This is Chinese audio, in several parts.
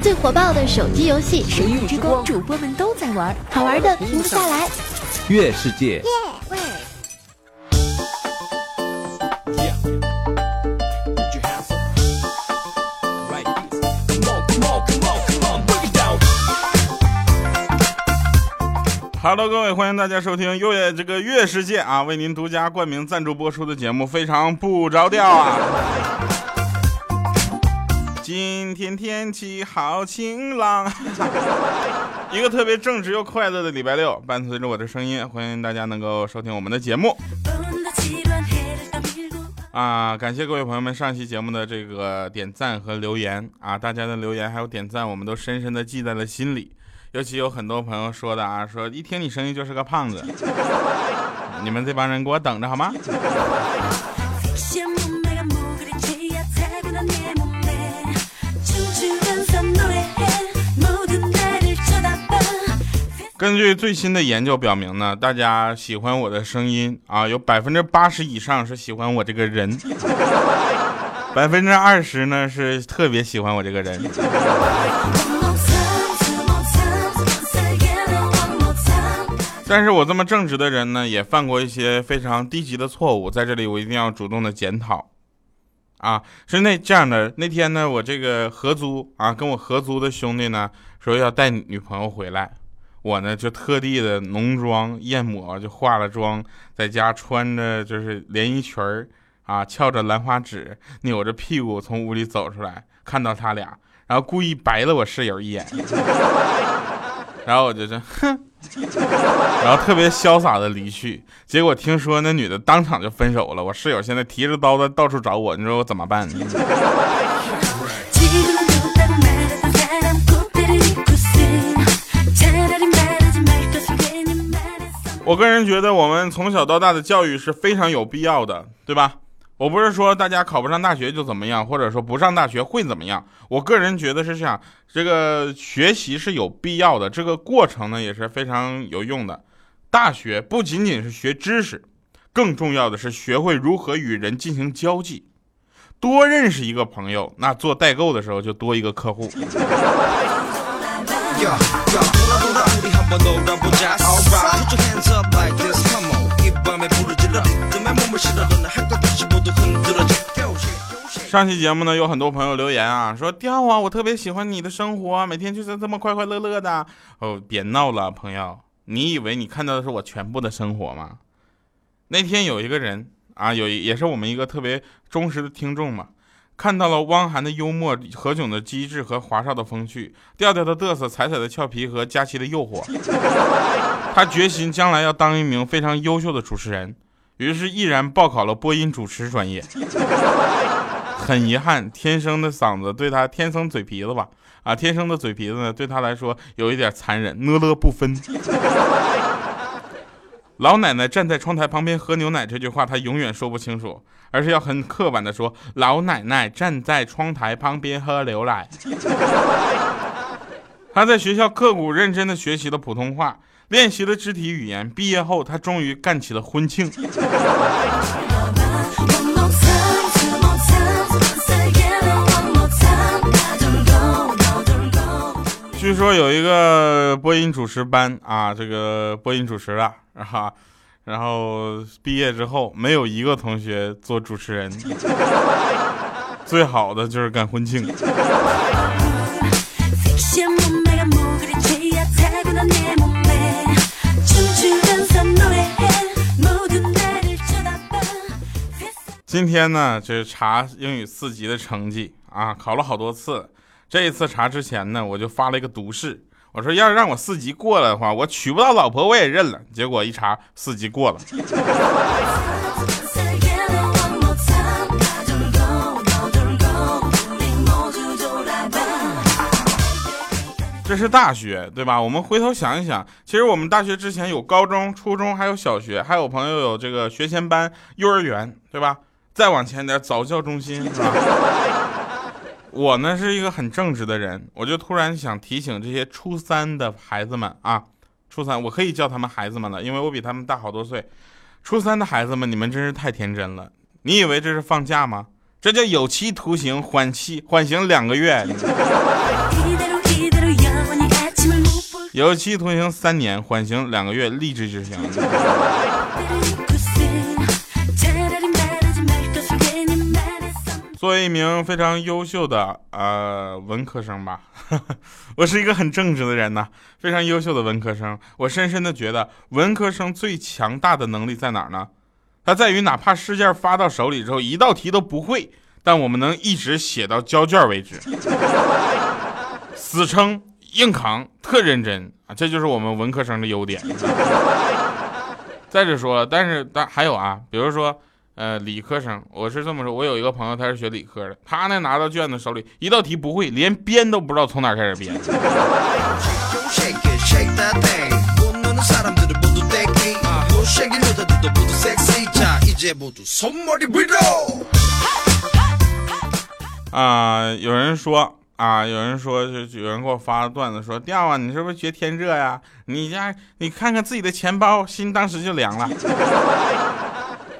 最火爆的手机游戏《神域之光》，主播们都在玩，好玩的停不下来。月世界。Hello，各位，欢迎大家收听优越这个月世界啊，为您独家冠名赞助播出的节目，非常不着调啊。今天天气好晴朗，一个特别正直又快乐的礼拜六，伴随着我的声音，欢迎大家能够收听我们的节目。啊，感谢各位朋友们上期节目的这个点赞和留言啊，大家的留言还有点赞，我们都深深的记在了心里。尤其有很多朋友说的啊，说一听你声音就是个胖子，你们这帮人给我等着好吗？根据最新的研究表明呢，大家喜欢我的声音啊，有百分之八十以上是喜欢我这个人，百分之二十呢是特别喜欢我这个人。但是我这么正直的人呢，也犯过一些非常低级的错误，在这里我一定要主动的检讨，啊，是那这样的，那天呢，我这个合租啊，跟我合租的兄弟呢，说要带女朋友回来，我呢就特地的浓妆艳抹，就化了妆，在家穿着就是连衣裙儿啊，翘着兰花指，扭着屁股从屋里走出来，看到他俩，然后故意白了我室友一眼，然后我就说，哼。然后特别潇洒的离去，结果听说那女的当场就分手了。我室友现在提着刀子到处找我，你说我怎么办？我个人觉得，我们从小到大的教育是非常有必要的，对吧？我不是说大家考不上大学就怎么样，或者说不上大学会怎么样。我个人觉得是这样，这个学习是有必要的，这个过程呢也是非常有用的。大学不仅仅是学知识，更重要的是学会如何与人进行交际，多认识一个朋友，那做代购的时候就多一个客户。上期节目呢，有很多朋友留言啊，说掉啊，我特别喜欢你的生活，每天就是这么快快乐乐的。哦，别闹了，朋友，你以为你看到的是我全部的生活吗？那天有一个人啊，有也是我们一个特别忠实的听众嘛，看到了汪涵的幽默、何炅的机智和华少的风趣、调调的嘚瑟、彩彩的俏皮和佳期的诱惑，他决心将来要当一名非常优秀的主持人，于是毅然报考了播音主持专业。很遗憾，天生的嗓子对他天生嘴皮子吧，啊，天生的嘴皮子呢，对他来说有一点残忍，呢了不分。老奶奶站在窗台旁边喝牛奶这句话，她永远说不清楚，而是要很刻板的说：“老奶奶站在窗台旁边喝牛奶。”他在学校刻苦认真的学习了普通话，练习了肢体语言，毕业后他终于干起了婚庆。据说有一个播音主持班啊，这个播音主持的啊，然后毕业之后没有一个同学做主持人，最好的就是干婚庆。今天呢，就是查英语四级的成绩啊，考了好多次。这一次查之前呢，我就发了一个毒誓，我说要是让我四级过了的话，我娶不到老婆我也认了。结果一查，四级过了。这是大学，对吧？我们回头想一想，其实我们大学之前有高中、初中，还有小学，还有朋友有这个学前班、幼儿园，对吧？再往前点，早教中心，是吧？我呢是一个很正直的人，我就突然想提醒这些初三的孩子们啊，初三我可以叫他们孩子们了，因为我比他们大好多岁。初三的孩子们，你们真是太天真了，你以为这是放假吗？这叫有期徒刑，缓期缓刑两个月。有期徒刑三年，缓刑两个月，立即执行。作为一名非常优秀的呃文科生吧，我是一个很正直的人呐，非常优秀的文科生。我深深的觉得，文科生最强大的能力在哪儿呢？它在于哪怕试卷发到手里之后，一道题都不会，但我们能一直写到交卷为止，死撑硬扛，特认真啊！这就是我们文科生的优点。再者说，但是但还有啊，比如说。呃，理科生，我是这么说，我有一个朋友，他是学理科的，他呢拿到卷子手里，一道题不会，连编都不知道从哪开始编。啊，有人说啊，有人说，就有人给我发段子说，调啊，你是不是学天热呀？你家，你看看自己的钱包，心当时就凉了。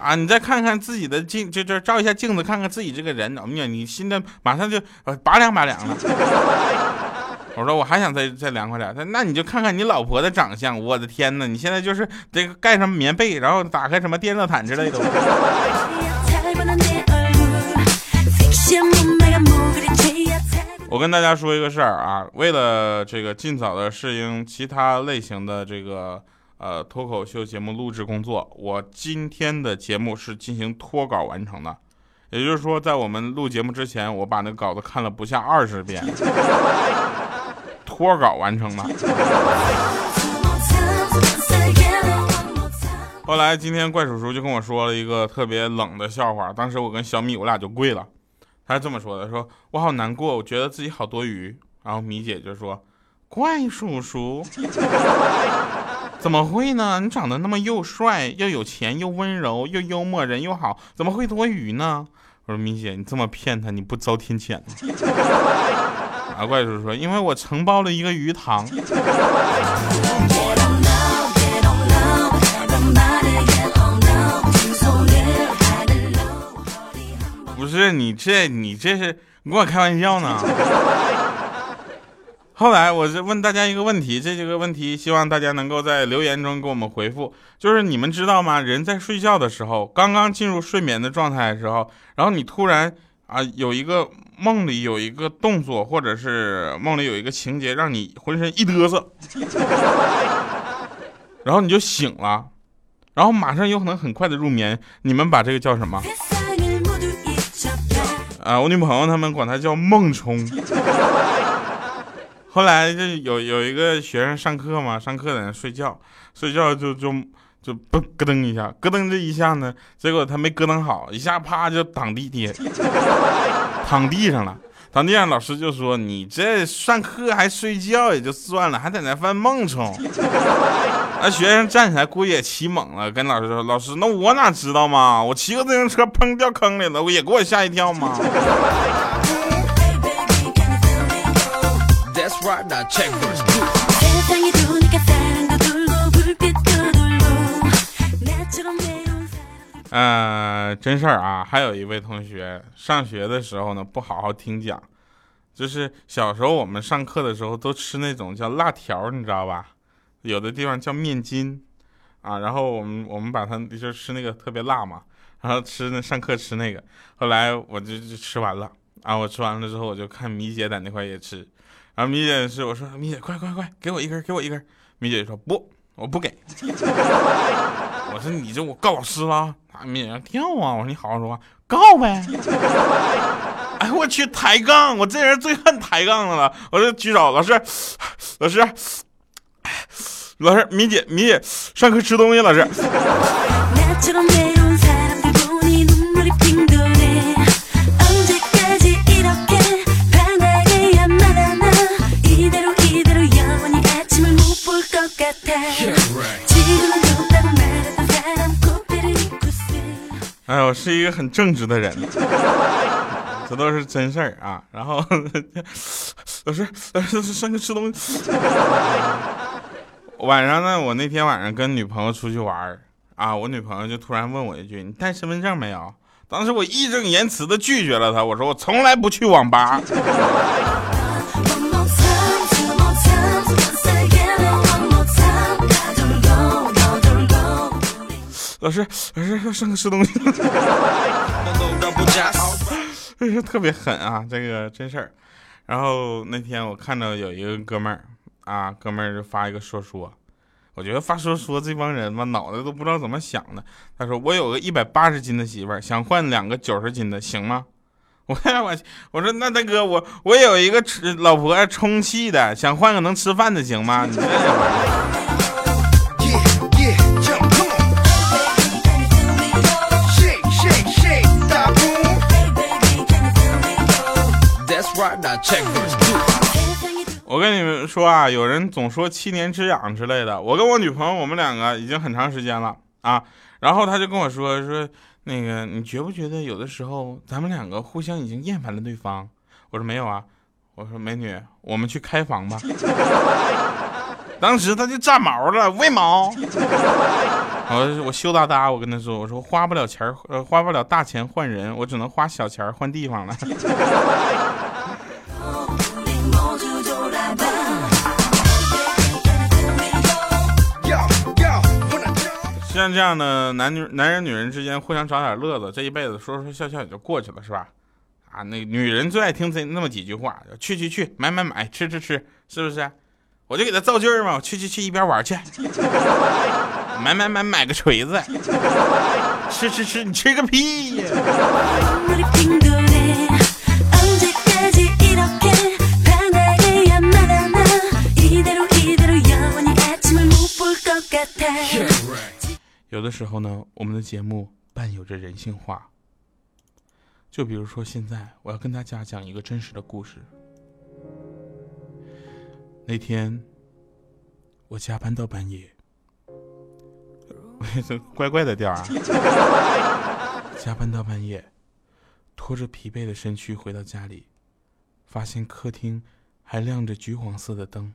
啊，你再看看自己的镜，就就照一下镜子，看看自己这个人，怎么样，你心的马上就拔凉拔凉了。我说我还想再再凉快点，他那你就看看你老婆的长相，我的天哪，你现在就是这个盖上棉被，然后打开什么电热毯之类的。我跟大家说一个事儿啊，为了这个尽早的适应其他类型的这个。呃，脱口秀节目录制工作，我今天的节目是进行脱稿完成的，也就是说，在我们录节目之前，我把那稿子看了不下二十遍，脱稿完成的。后来今天怪叔叔就跟我说了一个特别冷的笑话，当时我跟小米我俩就跪了，他是这么说的：说我好难过，我觉得自己好多余。然后米姐就说：怪叔叔。怎么会呢？你长得那么又帅又有钱又温柔又幽默人又好，怎么会多余呢？我说米姐，你这么骗他，你不遭天谴吗？啊，怪叔叔说，因为我承包了一个鱼塘。不是你这你这是你跟我开玩笑呢？后来我是问大家一个问题，这几个问题希望大家能够在留言中给我们回复。就是你们知道吗？人在睡觉的时候，刚刚进入睡眠的状态的时候，然后你突然啊有一个梦里有一个动作，或者是梦里有一个情节，让你浑身一嘚瑟，然后你就醒了，然后马上有可能很快的入眠。你们把这个叫什么？啊，我女朋友他们管它叫梦冲。后来就有有一个学生上课嘛，上课在那睡觉，睡觉就就就嘣咯噔一下，咯噔这一下呢，结果他没咯噔好，一下啪就躺地跌，躺地上了，躺地上，老师就说你这上课还睡觉也就算了，还在那犯梦虫。那学生站起来估计也起猛了，跟老师说，老师那我哪知道嘛，我骑个自行车砰掉坑里了，我也给我吓一跳嘛。呃，真事儿啊，还有一位同学上学的时候呢，不好好听讲，就是小时候我们上课的时候都吃那种叫辣条，你知道吧？有的地方叫面筋。啊，然后我们我们把它就吃那个特别辣嘛，然后吃那上课吃那个，后来我就就吃完了。啊，我吃完了之后我就看米姐在那块也吃。然后米姐是我说米姐快快快给我一根给我一根，米姐说不我不给，我说你这我告老师了。啊，米姐跳啊，我说你好好说话告呗，哎我去抬杠，我这人最恨抬杠的了，我就举手老师老师老师米姐米姐上课吃东西老师。哎，我是一个很正直的人，这都是真事儿啊。然后老师，老师上去吃东西。晚上呢，我那天晚上跟女朋友出去玩啊，我女朋友就突然问我一句：“你带身份证没有？”当时我义正言辞的拒绝了她，我说我从来不去网吧。老师老师 上课吃东西，特别狠啊，这个真事儿。然后那天我看到有一个哥们儿啊，哥们儿就发一个说说，我觉得发说说这帮人吧，脑袋都不知道怎么想的。他说我有个一百八十斤的媳妇儿，想换两个九十斤的，行吗？我我我说那大哥我我有一个吃老婆充气的，想换个能吃饭的，行吗？你这我跟你们说啊，有人总说七年之痒之类的。我跟我女朋友，我们两个已经很长时间了啊。然后他就跟我说说，那个你觉不觉得有的时候咱们两个互相已经厌烦了对方？我说没有啊。我说美女，我们去开房吧。当时他就炸毛了，为毛？我我羞答答，我跟他说，我说花不了钱呃，花不了大钱换人，我只能花小钱换地方了。像这样的男女男人女人之间互相找点乐子，这一辈子说说笑笑也就过去了，是吧？啊，那女人最爱听这那么几句话，去去去，买买买，吃吃吃，是不是？我就给他造句嘛，去去去，一边玩去，买买买，买个锤子，吃吃吃，你吃个屁呀！有的时候呢，我们的节目伴有着人性化。就比如说现在，我要跟大家讲一个真实的故事。那天我加班到半夜，怪怪的调啊！加班到半夜，拖着疲惫的身躯回到家里，发现客厅还亮着橘黄色的灯。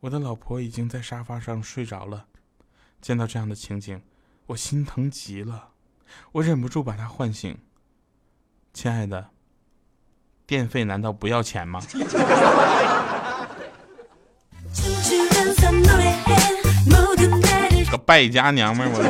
我的老婆已经在沙发上睡着了。见到这样的情景，我心疼极了，我忍不住把他唤醒。亲爱的，电费难道不要钱吗？个 败家娘们儿，我。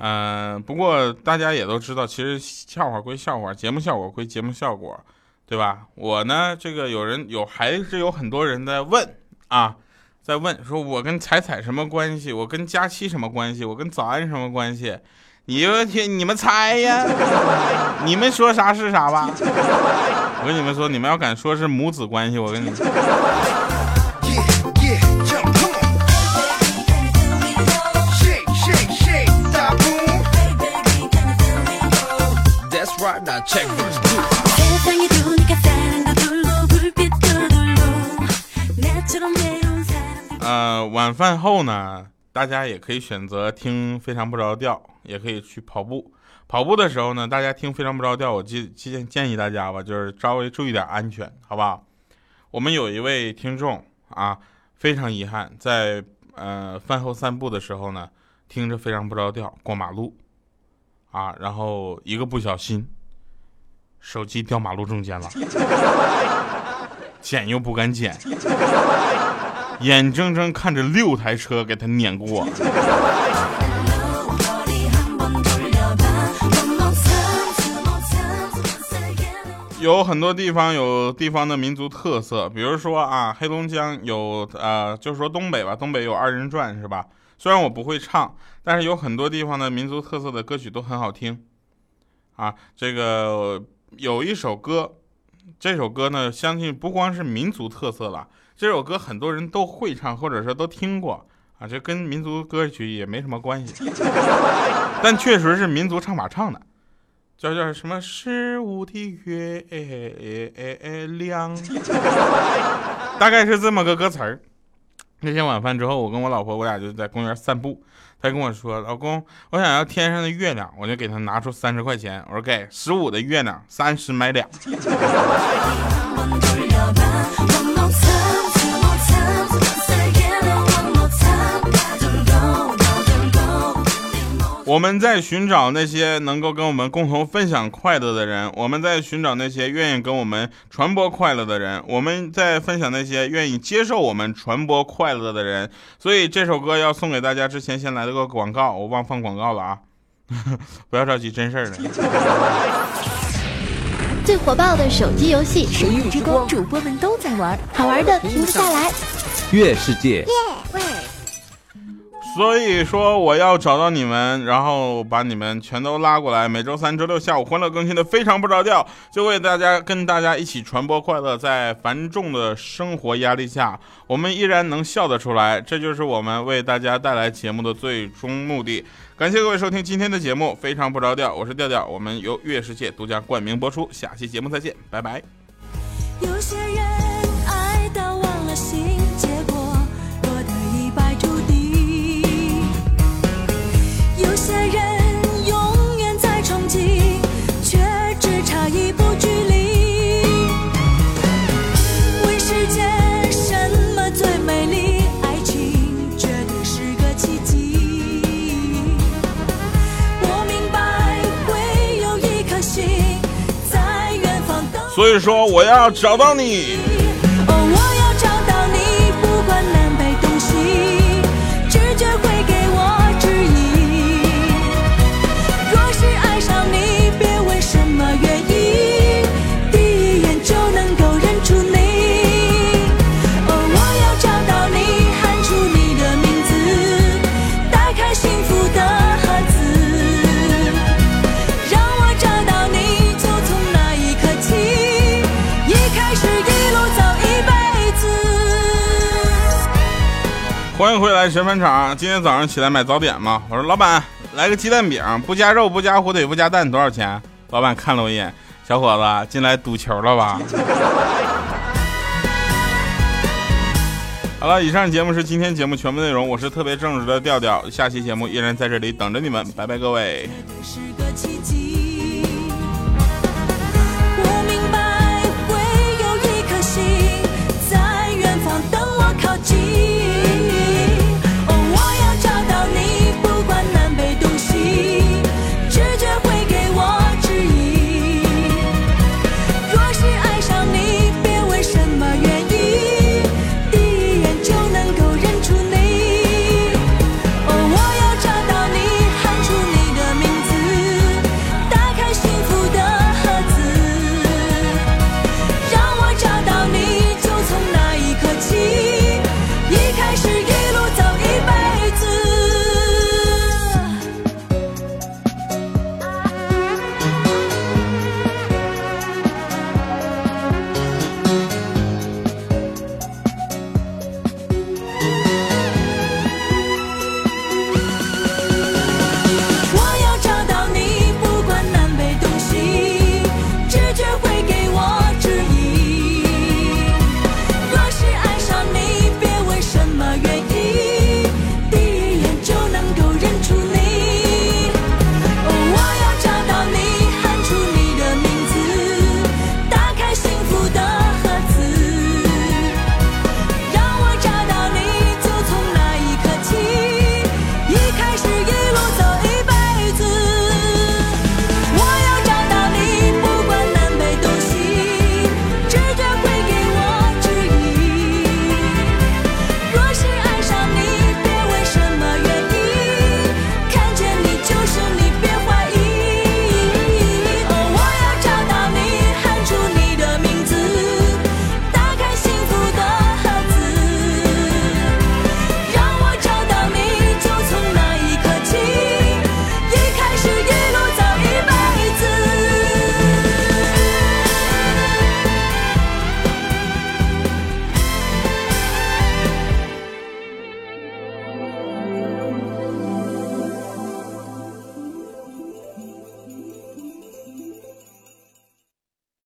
嗯，不过大家也都知道，其实笑话归笑话，节目效果归节目效果，对吧？我呢，这个有人有还是有很多人在问啊。在问说：“我跟彩彩什么关系？我跟佳期什么关系？我跟早安什么关系？你们听，你们猜呀？你们说啥是啥吧？我跟你们说，你们要敢说是母子关系，我跟你。”呃，晚饭后呢，大家也可以选择听非常不着调，也可以去跑步。跑步的时候呢，大家听非常不着调，我建建建议大家吧，就是稍微注意点安全，好不好？我们有一位听众啊，非常遗憾，在呃饭后散步的时候呢，听着非常不着调过马路，啊，然后一个不小心，手机掉马路中间了，捡又不敢捡。眼睁睁看着六台车给他碾过，有很多地方有地方的民族特色，比如说啊，黑龙江有啊，就是说东北吧，东北有二人转是吧？虽然我不会唱，但是有很多地方的民族特色的歌曲都很好听，啊，这个有一首歌，这首歌呢，相信不光是民族特色了。这首歌很多人都会唱，或者说都听过啊，这跟民族歌曲也没什么关系，但确实是民族唱法唱的，叫叫什么十五的月亮，大概是这么个歌词儿。那天晚饭之后，我跟我老婆我俩就在公园散步，她跟我说：“老公，我想要天上的月亮。”我就给她拿出三十块钱，我说：“给十五的月亮，三十买俩。”我们在寻找那些能够跟我们共同分享快乐的人，我们在寻找那些愿意跟我们传播快乐的人，我们在分享那些愿意接受我们传播快乐的人。所以这首歌要送给大家之前先来了个广告，我忘放广告了啊！不要着急，真事儿了。最火爆的手机游戏，神域之光，主播们都在玩，好玩的停不下来。月世界。所以说我要找到你们，然后把你们全都拉过来。每周三、周六下午欢乐更新的非常不着调，就为大家跟大家一起传播快乐。在繁重的生活压力下，我们依然能笑得出来，这就是我们为大家带来节目的最终目的。感谢各位收听今天的节目，非常不着调，我是调调，我们由月世界独家冠名播出，下期节目再见，拜拜。有些说我要找到你。欢迎回来，神饭场。今天早上起来买早点嘛，我说老板来个鸡蛋饼，不加肉，不加火腿，不加蛋，多少钱？老板看了我一眼，小伙子进来赌球了吧？好了，以上节目是今天节目全部内容，我是特别正直的调调，下期节目依然在这里等着你们，拜拜各位。等我靠近。